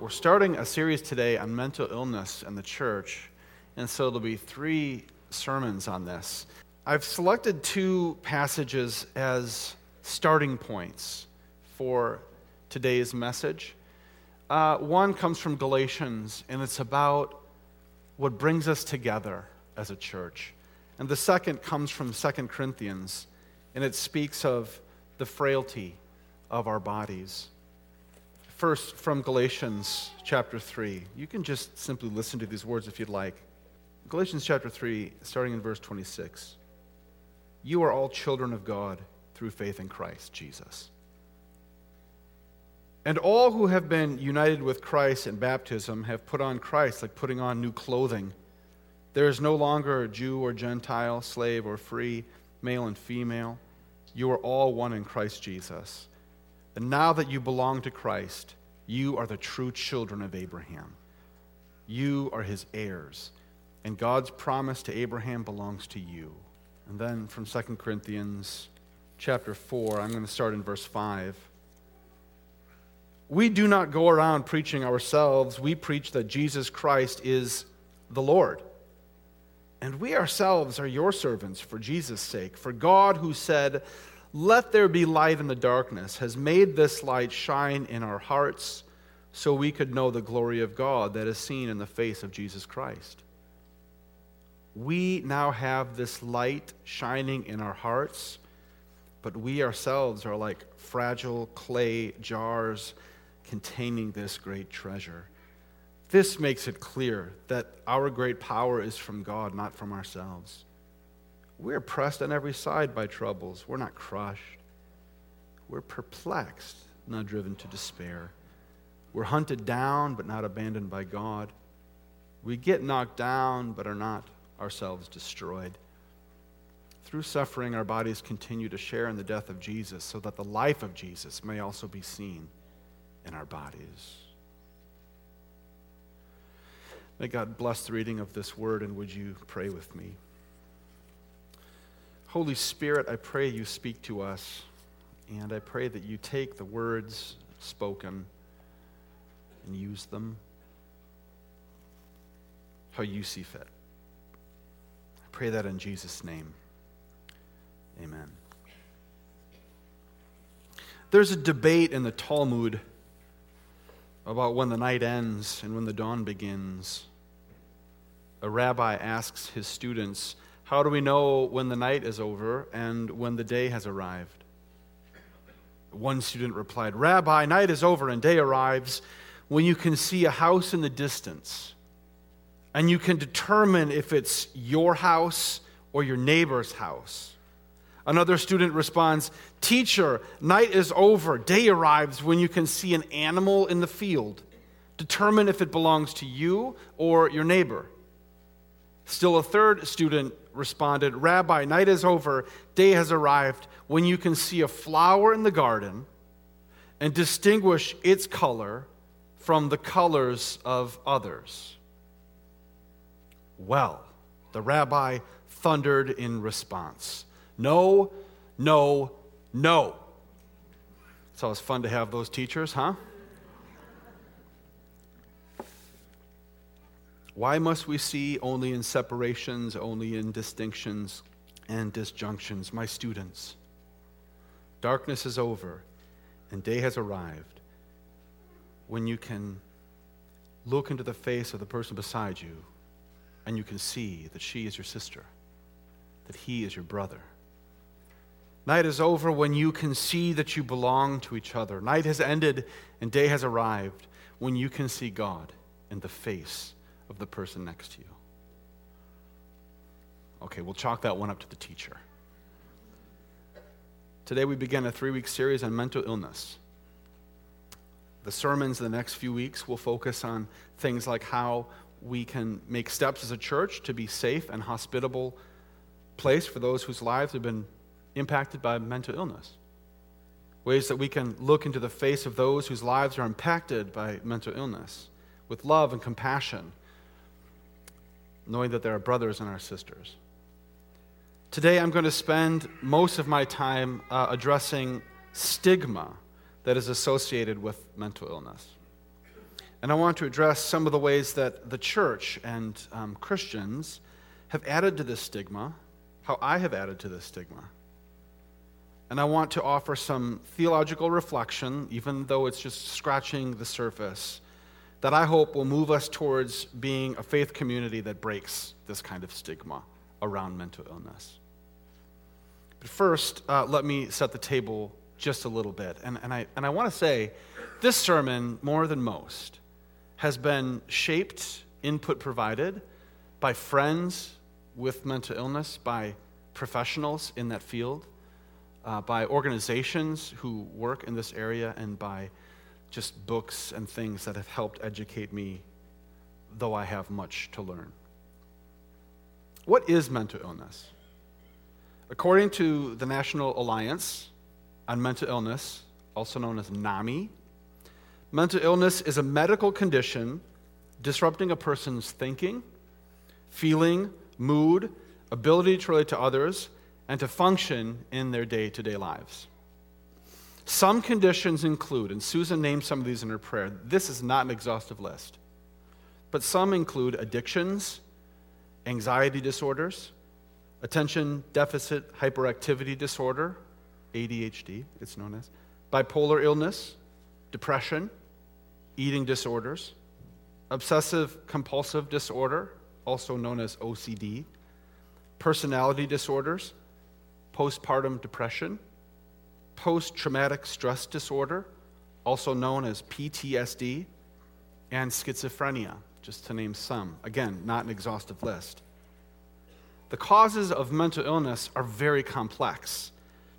We're starting a series today on mental illness and the church, and so there'll be three sermons on this. I've selected two passages as starting points for today's message. Uh, one comes from Galatians, and it's about what brings us together as a church. And the second comes from 2 Corinthians, and it speaks of the frailty of our bodies. First, from Galatians chapter 3. You can just simply listen to these words if you'd like. Galatians chapter 3, starting in verse 26. You are all children of God through faith in Christ Jesus. And all who have been united with Christ in baptism have put on Christ like putting on new clothing. There is no longer a Jew or Gentile, slave or free, male and female. You are all one in Christ Jesus. And now that you belong to Christ, you are the true children of Abraham. You are his heirs. And God's promise to Abraham belongs to you. And then from 2 Corinthians chapter 4, I'm going to start in verse 5. We do not go around preaching ourselves. We preach that Jesus Christ is the Lord. And we ourselves are your servants for Jesus' sake. For God, who said, let there be light in the darkness, has made this light shine in our hearts so we could know the glory of God that is seen in the face of Jesus Christ. We now have this light shining in our hearts, but we ourselves are like fragile clay jars containing this great treasure. This makes it clear that our great power is from God, not from ourselves. We're pressed on every side by troubles. We're not crushed. We're perplexed, not driven to despair. We're hunted down, but not abandoned by God. We get knocked down, but are not ourselves destroyed. Through suffering, our bodies continue to share in the death of Jesus, so that the life of Jesus may also be seen in our bodies. May God bless the reading of this word, and would you pray with me? Holy Spirit, I pray you speak to us, and I pray that you take the words spoken and use them how you see fit. I pray that in Jesus' name. Amen. There's a debate in the Talmud about when the night ends and when the dawn begins. A rabbi asks his students, how do we know when the night is over and when the day has arrived? One student replied, Rabbi, night is over and day arrives when you can see a house in the distance and you can determine if it's your house or your neighbor's house. Another student responds, Teacher, night is over, day arrives when you can see an animal in the field. Determine if it belongs to you or your neighbor. Still, a third student responded, Rabbi, night is over, day has arrived, when you can see a flower in the garden and distinguish its color from the colors of others. Well, the rabbi thundered in response No, no, no. It's always fun to have those teachers, huh? Why must we see only in separations, only in distinctions and disjunctions? My students, darkness is over and day has arrived when you can look into the face of the person beside you and you can see that she is your sister, that he is your brother. Night is over when you can see that you belong to each other. Night has ended and day has arrived when you can see God in the face of the person next to you. Okay, we'll chalk that one up to the teacher. Today we begin a three week series on mental illness. The sermons the next few weeks will focus on things like how we can make steps as a church to be safe and hospitable place for those whose lives have been impacted by mental illness. Ways that we can look into the face of those whose lives are impacted by mental illness with love and compassion knowing that there are brothers and our sisters. Today, I'm going to spend most of my time uh, addressing stigma that is associated with mental illness. And I want to address some of the ways that the church and um, Christians have added to this stigma, how I have added to this stigma. And I want to offer some theological reflection, even though it's just scratching the surface, that I hope will move us towards being a faith community that breaks this kind of stigma around mental illness. But first, uh, let me set the table just a little bit. And, and I, and I want to say this sermon, more than most, has been shaped, input provided by friends with mental illness, by professionals in that field, uh, by organizations who work in this area, and by just books and things that have helped educate me, though I have much to learn. What is mental illness? According to the National Alliance on Mental Illness, also known as NAMI, mental illness is a medical condition disrupting a person's thinking, feeling, mood, ability to relate to others, and to function in their day to day lives. Some conditions include, and Susan named some of these in her prayer, this is not an exhaustive list, but some include addictions, anxiety disorders, attention deficit hyperactivity disorder, ADHD, it's known as, bipolar illness, depression, eating disorders, obsessive compulsive disorder, also known as OCD, personality disorders, postpartum depression, post traumatic stress disorder, also known as PTSD, and schizophrenia, just to name some. Again, not an exhaustive list. The causes of mental illness are very complex.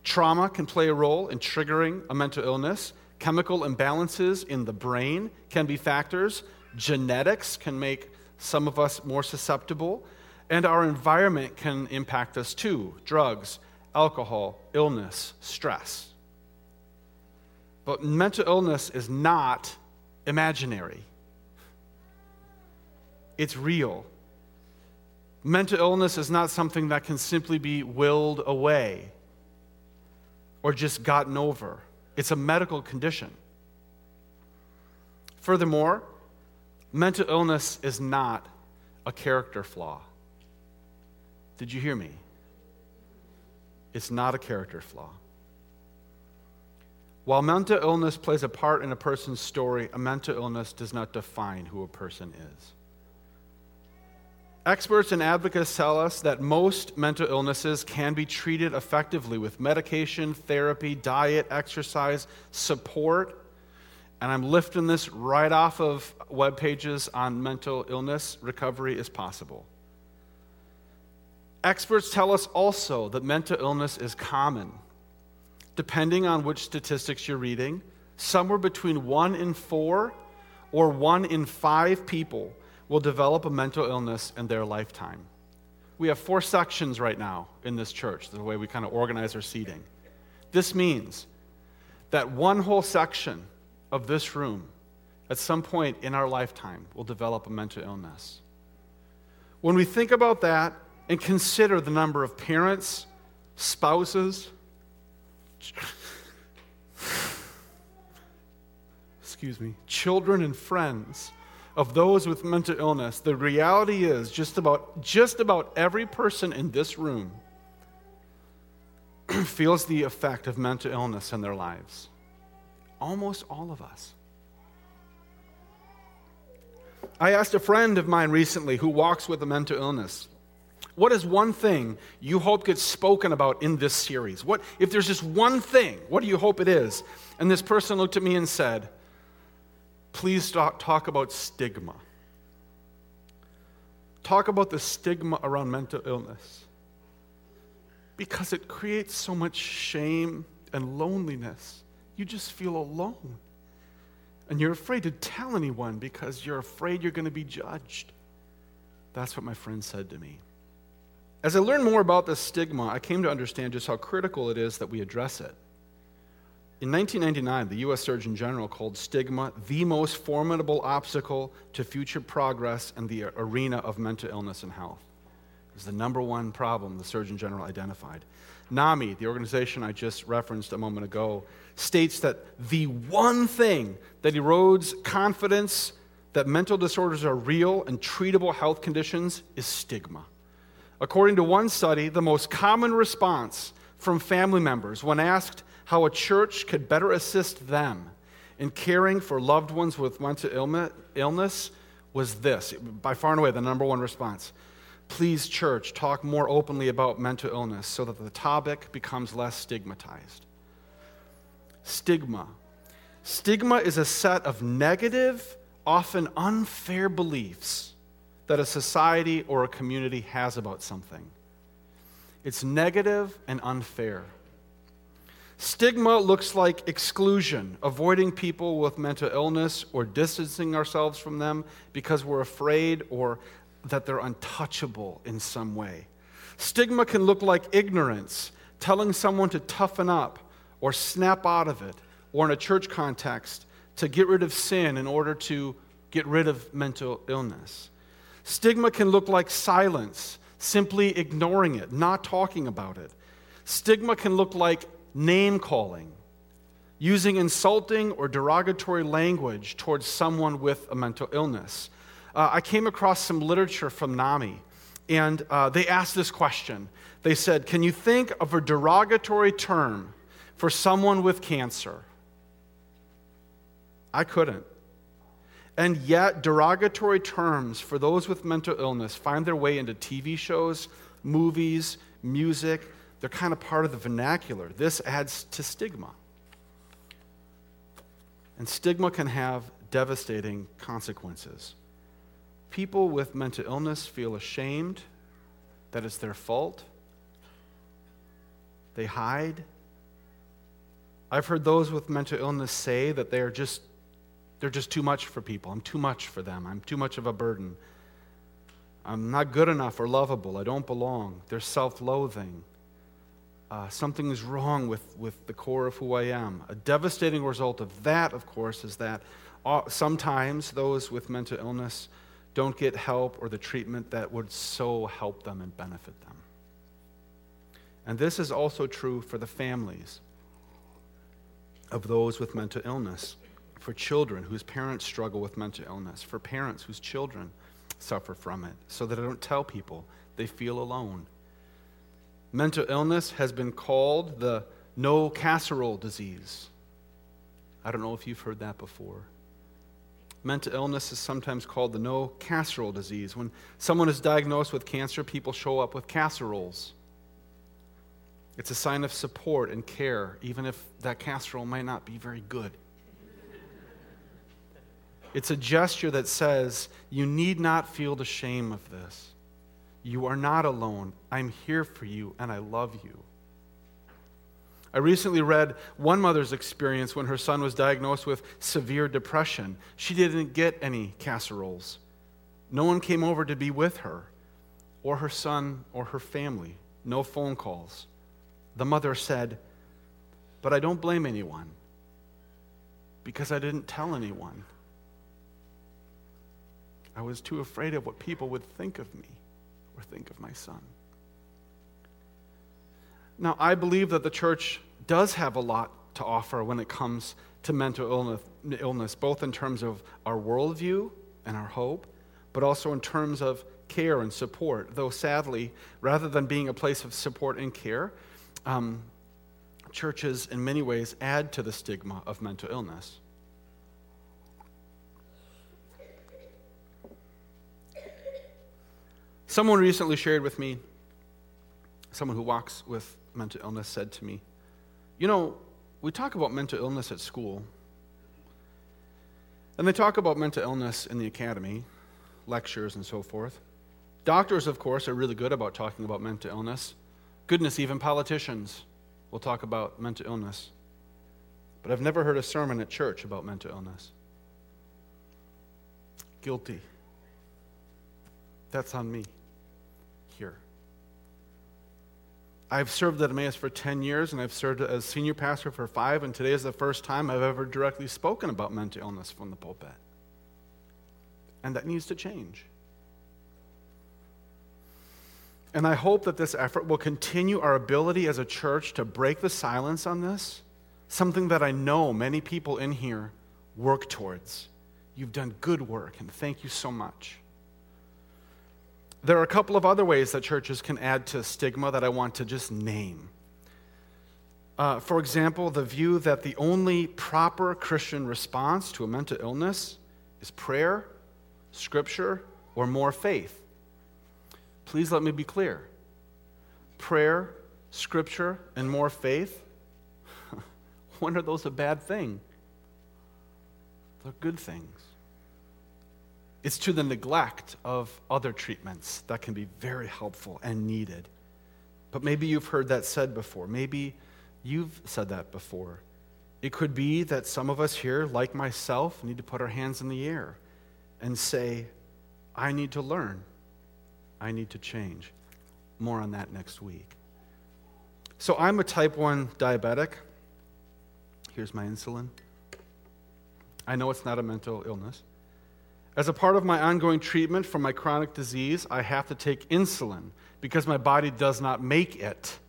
Trauma can play a role in triggering a mental illness. Chemical imbalances in the brain can be factors. Genetics can make some of us more susceptible. And our environment can impact us too drugs, alcohol, illness, stress. But mental illness is not imaginary, it's real. Mental illness is not something that can simply be willed away or just gotten over. It's a medical condition. Furthermore, mental illness is not a character flaw. Did you hear me? It's not a character flaw. While mental illness plays a part in a person's story, a mental illness does not define who a person is. Experts and advocates tell us that most mental illnesses can be treated effectively with medication, therapy, diet, exercise, support. And I'm lifting this right off of web pages on mental illness. Recovery is possible. Experts tell us also that mental illness is common. Depending on which statistics you're reading, somewhere between one in four or one in five people will develop a mental illness in their lifetime. We have four sections right now in this church, the way we kind of organize our seating. This means that one whole section of this room at some point in our lifetime will develop a mental illness. When we think about that and consider the number of parents, spouses, excuse me, children and friends of those with mental illness, the reality is just about, just about every person in this room feels the effect of mental illness in their lives. Almost all of us. I asked a friend of mine recently who walks with a mental illness, what is one thing you hope gets spoken about in this series? What if there's just one thing, what do you hope it is? And this person looked at me and said, please talk about stigma. Talk about the stigma around mental illness. Because it creates so much shame and loneliness. You just feel alone. And you're afraid to tell anyone because you're afraid you're going to be judged. That's what my friend said to me. As I learned more about this stigma, I came to understand just how critical it is that we address it. In 1999, the U.S. Surgeon General called stigma the most formidable obstacle to future progress in the arena of mental illness and health. It was the number one problem the Surgeon General identified. NAMI, the organization I just referenced a moment ago, states that the one thing that erodes confidence, that mental disorders are real and treatable health conditions is stigma. According to one study, the most common response from family members when asked how a church could better assist them in caring for loved ones with mental illness was this by far and away the number one response. Please, church, talk more openly about mental illness so that the topic becomes less stigmatized. Stigma. Stigma is a set of negative, often unfair beliefs that a society or a community has about something. It's negative and unfair. Stigma looks like exclusion, avoiding people with mental illness or distancing ourselves from them because we're afraid or that they're untouchable in some way. Stigma can look like ignorance, telling someone to toughen up or snap out of it, or in a church context, to get rid of sin in order to get rid of mental illness. Stigma can look like silence, simply ignoring it, not talking about it. Stigma can look like name calling, using insulting or derogatory language towards someone with a mental illness. Uh, I came across some literature from NAMI, and uh, they asked this question. They said, Can you think of a derogatory term for someone with cancer? I couldn't. And yet, derogatory terms for those with mental illness find their way into TV shows, movies, music. They're kind of part of the vernacular. This adds to stigma. And stigma can have devastating consequences. People with mental illness feel ashamed that it's their fault. They hide. I've heard those with mental illness say that they are just they're just too much for people. I'm too much for them. I'm too much of a burden. I'm not good enough or lovable. I don't belong. They're self loathing. Uh, something is wrong with, with the core of who I am. A devastating result of that, of course, is that uh, sometimes those with mental illness don't get help or the treatment that would so help them and benefit them. And this is also true for the families of those with mental illness for children whose parents struggle with mental illness, for parents whose children suffer from it, so that I don't tell people they feel alone. Mental illness has been called the no casserole disease. I don't know if you've heard that before. Mental illness is sometimes called the no casserole disease. When someone is diagnosed with cancer, people show up with casseroles. It's a sign of support and care, even if that casserole might not be very good. It's a gesture that says, You need not feel the shame of this. You are not alone. I'm here for you, and I love you. I recently read one mother's experience when her son was diagnosed with severe depression. She didn't get any casseroles. No one came over to be with her, or her son, or her family. No phone calls. The mother said, But I don't blame anyone because I didn't tell anyone. I was too afraid of what people would think of me or think of my son. Now, I believe that the church does have a lot to offer when it comes to mental illness, illness, both in terms of our worldview and our hope, but also in terms of care and support. Though, sadly, rather than being a place of support and care, um, churches in many ways add to the stigma of mental illness. Someone recently shared with me, someone who walks with mental illness said to me, You know, we talk about mental illness at school, and they talk about mental illness in the academy, lectures and so forth. Doctors, of course, are really good about talking about mental illness. Goodness, even politicians will talk about mental illness. But I've never heard a sermon at church about mental illness. Guilty. That's on me I've served at Emmaus for 10 years, and I've served as senior pastor for five, and today is the first time I've ever directly spoken about mental illness from the pulpit. And that needs to change. And I hope that this effort will continue our ability as a church to break the silence on this, something that I know many people in here work towards. You've done good work, and thank you so much. There are a couple of other ways that churches can add to stigma that I want to just name. Uh, for example, the view that the only proper Christian response to a mental illness is prayer, scripture, or more faith. Please let me be clear prayer, scripture, and more faith, when are those a bad thing? They're good things. It's to the neglect of other treatments that can be very helpful and needed. But maybe you've heard that said before. Maybe You've said that before. It could be that some of us here, like myself, need to put our hands in the air and say, I need to learn. I need to change. More on that next week. So I'm a type 1 diabetic. Here's my insulin. I know it's not a mental illness. As a part of my ongoing treatment for my chronic disease, I have to take insulin because my body does not make it.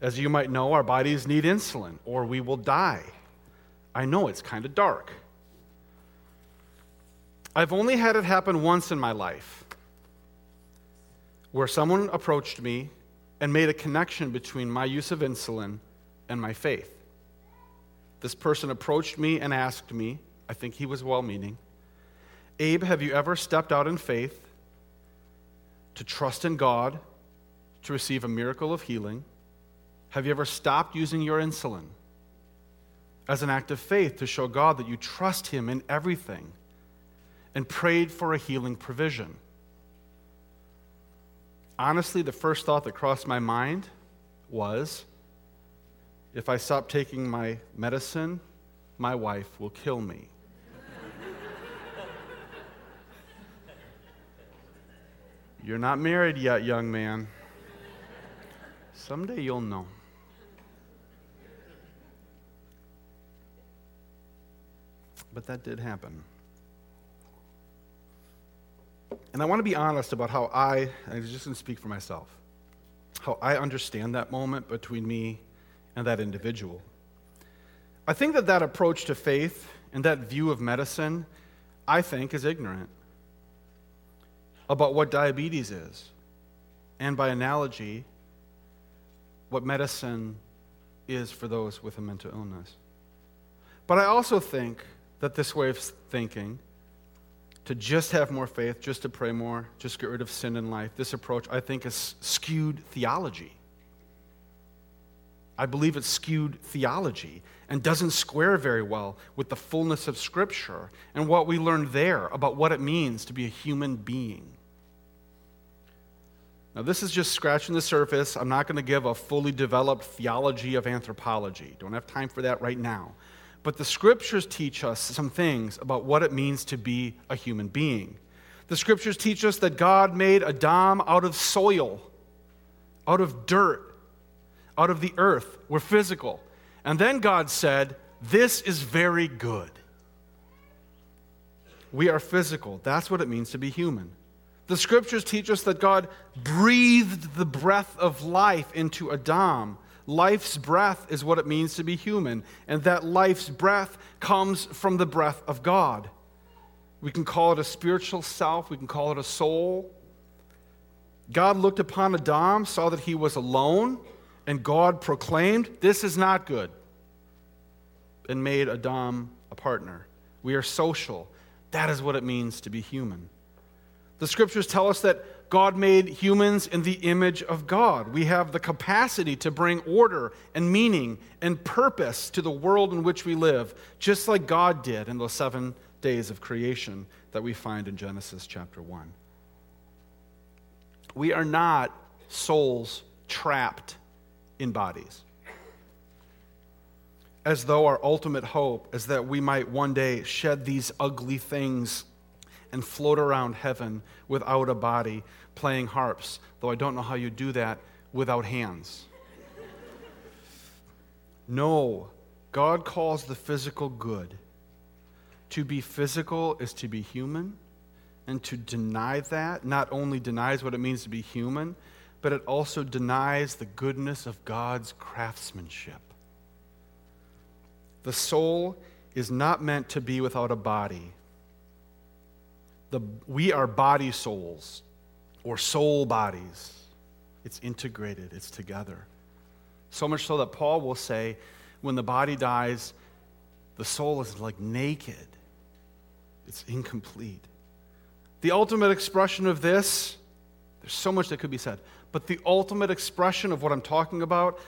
As you might know, our bodies need insulin or we will die. I know it's kind of dark. I've only had it happen once in my life where someone approached me and made a connection between my use of insulin and my faith. This person approached me and asked me, I think he was well meaning, Abe, have you ever stepped out in faith to trust in God to receive a miracle of healing? Have you ever stopped using your insulin as an act of faith to show God that you trust Him in everything and prayed for a healing provision? Honestly, the first thought that crossed my mind was if I stop taking my medicine, my wife will kill me. You're not married yet, young man. Someday you'll know. But that did happen. And I want to be honest about how I, I'm just going to speak for myself, how I understand that moment between me and that individual. I think that that approach to faith and that view of medicine, I think, is ignorant about what diabetes is. And by analogy, what medicine is for those with a mental illness. But I also think that this way of thinking, to just have more faith, just to pray more, just get rid of sin in life, this approach, I think, is skewed theology. I believe it's skewed theology and doesn't square very well with the fullness of Scripture and what we learned there about what it means to be a human being. Now, this is just scratching the surface. I'm not going to give a fully developed theology of anthropology. Don't have time for that right now. But the scriptures teach us some things about what it means to be a human being. The scriptures teach us that God made Adam out of soil, out of dirt, out of the earth. We're physical. And then God said, This is very good. We are physical. That's what it means to be human. The scriptures teach us that God breathed the breath of life into Adam Life's breath is what it means to be human, and that life's breath comes from the breath of God. We can call it a spiritual self, we can call it a soul. God looked upon Adam, saw that he was alone, and God proclaimed, This is not good, and made Adam a partner. We are social. That is what it means to be human. The scriptures tell us that God made humans in the image of God. We have the capacity to bring order and meaning and purpose to the world in which we live, just like God did in those seven days of creation that we find in Genesis chapter 1. We are not souls trapped in bodies. As though our ultimate hope is that we might one day shed these ugly things and float around heaven without a body playing harps, though I don't know how you do that without hands. No, God calls the physical good. To be physical is to be human, and to deny that not only denies what it means to be human, but it also denies the goodness of God's craftsmanship. The soul is not meant to be without a body, the, we are body souls or soul bodies. It's integrated, it's together. So much so that Paul will say, when the body dies, the soul is like naked, it's incomplete. The ultimate expression of this, there's so much that could be said, but the ultimate expression of what I'm talking about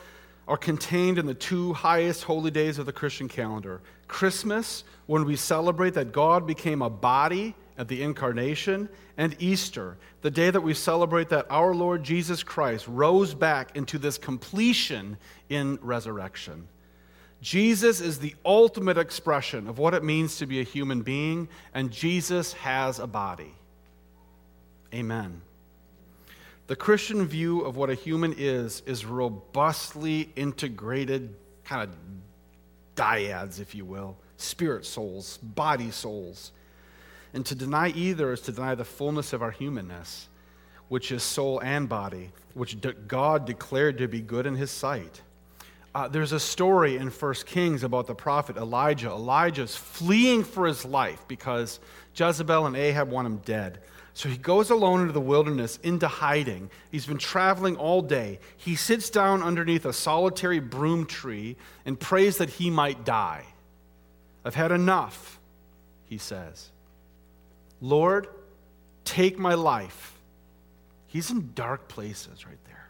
are contained in the two highest holy days of the Christian calendar Christmas, when we celebrate that God became a body at the incarnation, and Easter, the day that we celebrate that our Lord Jesus Christ rose back into this completion in resurrection. Jesus is the ultimate expression of what it means to be a human being, and Jesus has a body. Amen. The Christian view of what a human is is robustly integrated, kind of dyads, if you will spirit souls, body souls. And to deny either is to deny the fullness of our humanness, which is soul and body, which God declared to be good in his sight. Uh, there's a story in 1 Kings about the prophet Elijah. Elijah's fleeing for his life because Jezebel and Ahab want him dead. So he goes alone into the wilderness, into hiding. He's been traveling all day. He sits down underneath a solitary broom tree and prays that he might die. I've had enough, he says. Lord, take my life. He's in dark places right there.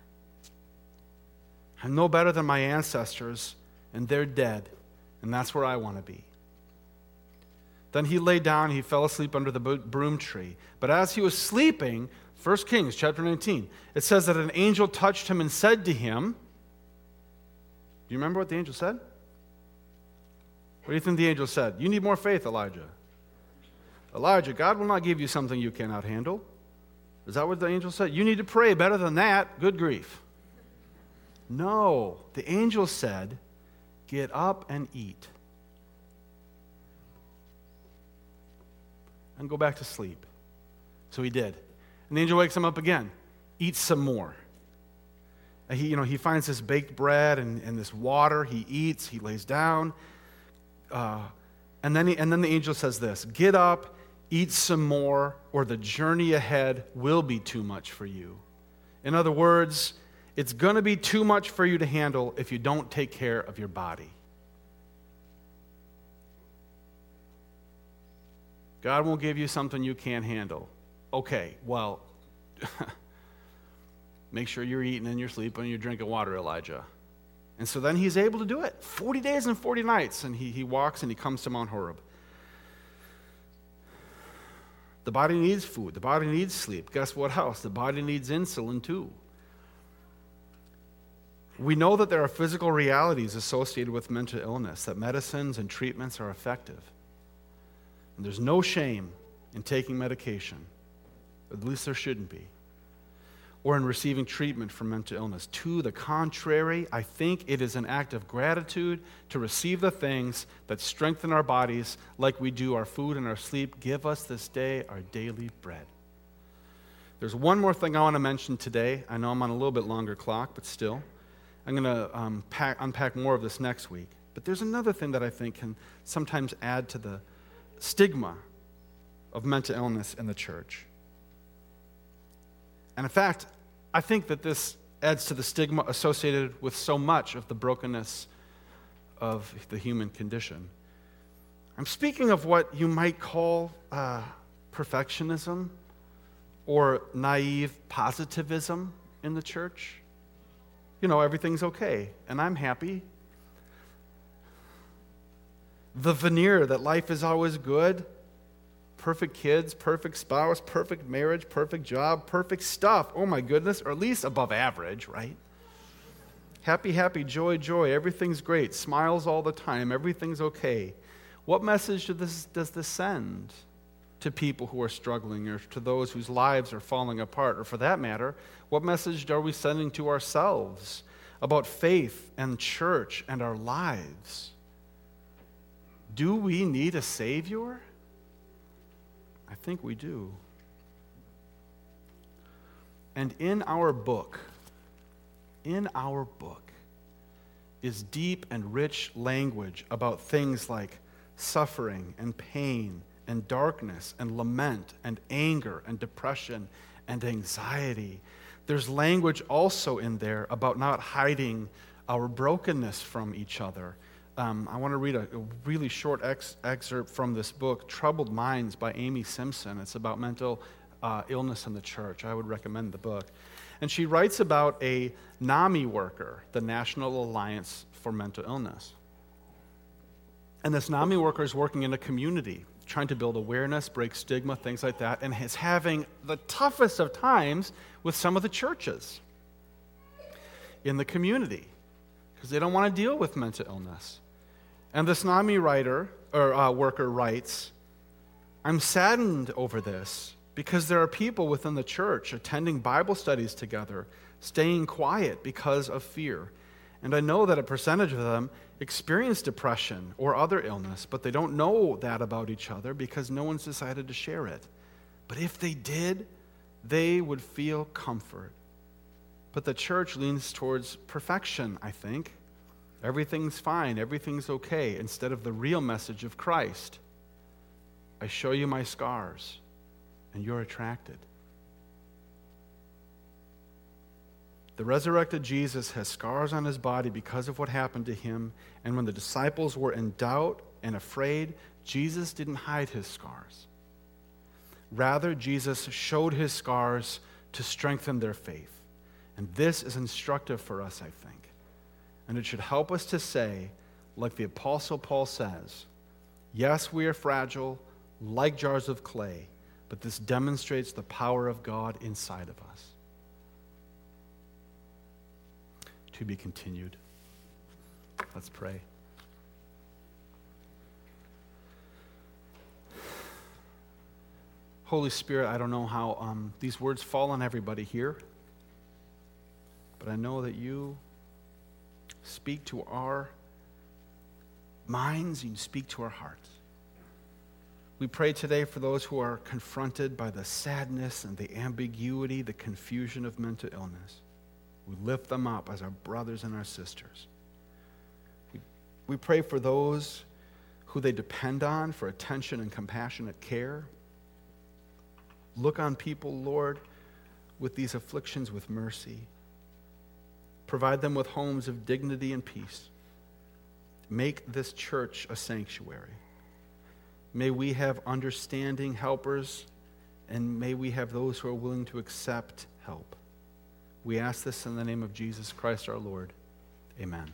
I'm no better than my ancestors, and they're dead, and that's where I want to be. Then he lay down, he fell asleep under the broom tree. But as he was sleeping, 1 Kings chapter 19, it says that an angel touched him and said to him, Do you remember what the angel said? What do you think the angel said? You need more faith, Elijah. Elijah, God will not give you something you cannot handle. Is that what the angel said? You need to pray better than that. Good grief. No, the angel said, Get up and eat. And go back to sleep. So he did. And the angel wakes him up again. Eat some more. He, you know, he finds this baked bread and, and this water. He eats, he lays down. Uh, and, then he, and then the angel says this Get up, eat some more, or the journey ahead will be too much for you. In other words, it's going to be too much for you to handle if you don't take care of your body. God won't give you something you can't handle. Okay, well, make sure you're eating and you're sleeping and you're drinking water, Elijah. And so then he's able to do it 40 days and 40 nights. And he, he walks and he comes to Mount Horeb. The body needs food, the body needs sleep. Guess what else? The body needs insulin too. We know that there are physical realities associated with mental illness, that medicines and treatments are effective. And there's no shame in taking medication, at least there shouldn't be, or in receiving treatment for mental illness. To the contrary, I think it is an act of gratitude to receive the things that strengthen our bodies like we do our food and our sleep. Give us this day our daily bread. There's one more thing I want to mention today. I know I'm on a little bit longer clock, but still. I'm going to um, pack, unpack more of this next week. But there's another thing that I think can sometimes add to the stigma of mental illness in the church. And in fact, I think that this adds to the stigma associated with so much of the brokenness of the human condition. I'm speaking of what you might call uh, perfectionism or naive positivism in the church. You know, everything's okay, and I'm happy, the veneer that life is always good perfect kids, perfect spouse, perfect marriage, perfect job, perfect stuff. Oh my goodness, or at least above average, right? Happy, happy, joy, joy. Everything's great. Smiles all the time. Everything's okay. What message does this, does this send to people who are struggling or to those whose lives are falling apart? Or for that matter, what message are we sending to ourselves about faith and church and our lives? Do we need a Savior? I think we do. And in our book, in our book, is deep and rich language about things like suffering and pain and darkness and lament and anger and depression and anxiety. There's language also in there about not hiding our brokenness from each other. Um, I want to read a, a really short ex- excerpt from this book, Troubled Minds by Amy Simpson. It's about mental uh, illness in the church. I would recommend the book. And she writes about a NAMI worker, the National Alliance for Mental Illness. And this NAMI worker is working in a community, trying to build awareness, break stigma, things like that, and is having the toughest of times with some of the churches in the community because they don't want to deal with mental illness. And this NAMI writer or uh, worker writes, "I'm saddened over this because there are people within the church attending Bible studies together, staying quiet because of fear. And I know that a percentage of them experience depression or other illness, but they don't know that about each other because no one's decided to share it. But if they did, they would feel comfort. But the church leans towards perfection, I think. Everything's fine, everything's okay, instead of the real message of Christ. I show you my scars and you're attracted. The resurrected Jesus has scars on his body because of what happened to him. And when the disciples were in doubt and afraid, Jesus didn't hide his scars. Rather, Jesus showed his scars to strengthen their faith. And this is instructive for us, I think. And it should help us to say, like the Apostle Paul says, yes, we are fragile, like jars of clay but this demonstrates the power of God inside of us. To be continued. Let's pray. Holy Spirit, I don't know how um, these words fall on everybody here, but I know that you speak to our minds, you speak to our hearts. We pray today for those who are confronted by the sadness and the ambiguity, the confusion of mental illness. We lift them up as our brothers and our sisters. We, we pray for those who they depend on for attention and compassionate care. Look on people, Lord, with these afflictions with mercy. Provide them with homes of dignity and peace. Make this church a sanctuary. May we have understanding helpers, and may we have those who are willing to accept help. We ask this in the name of Jesus Christ our Lord. Amen.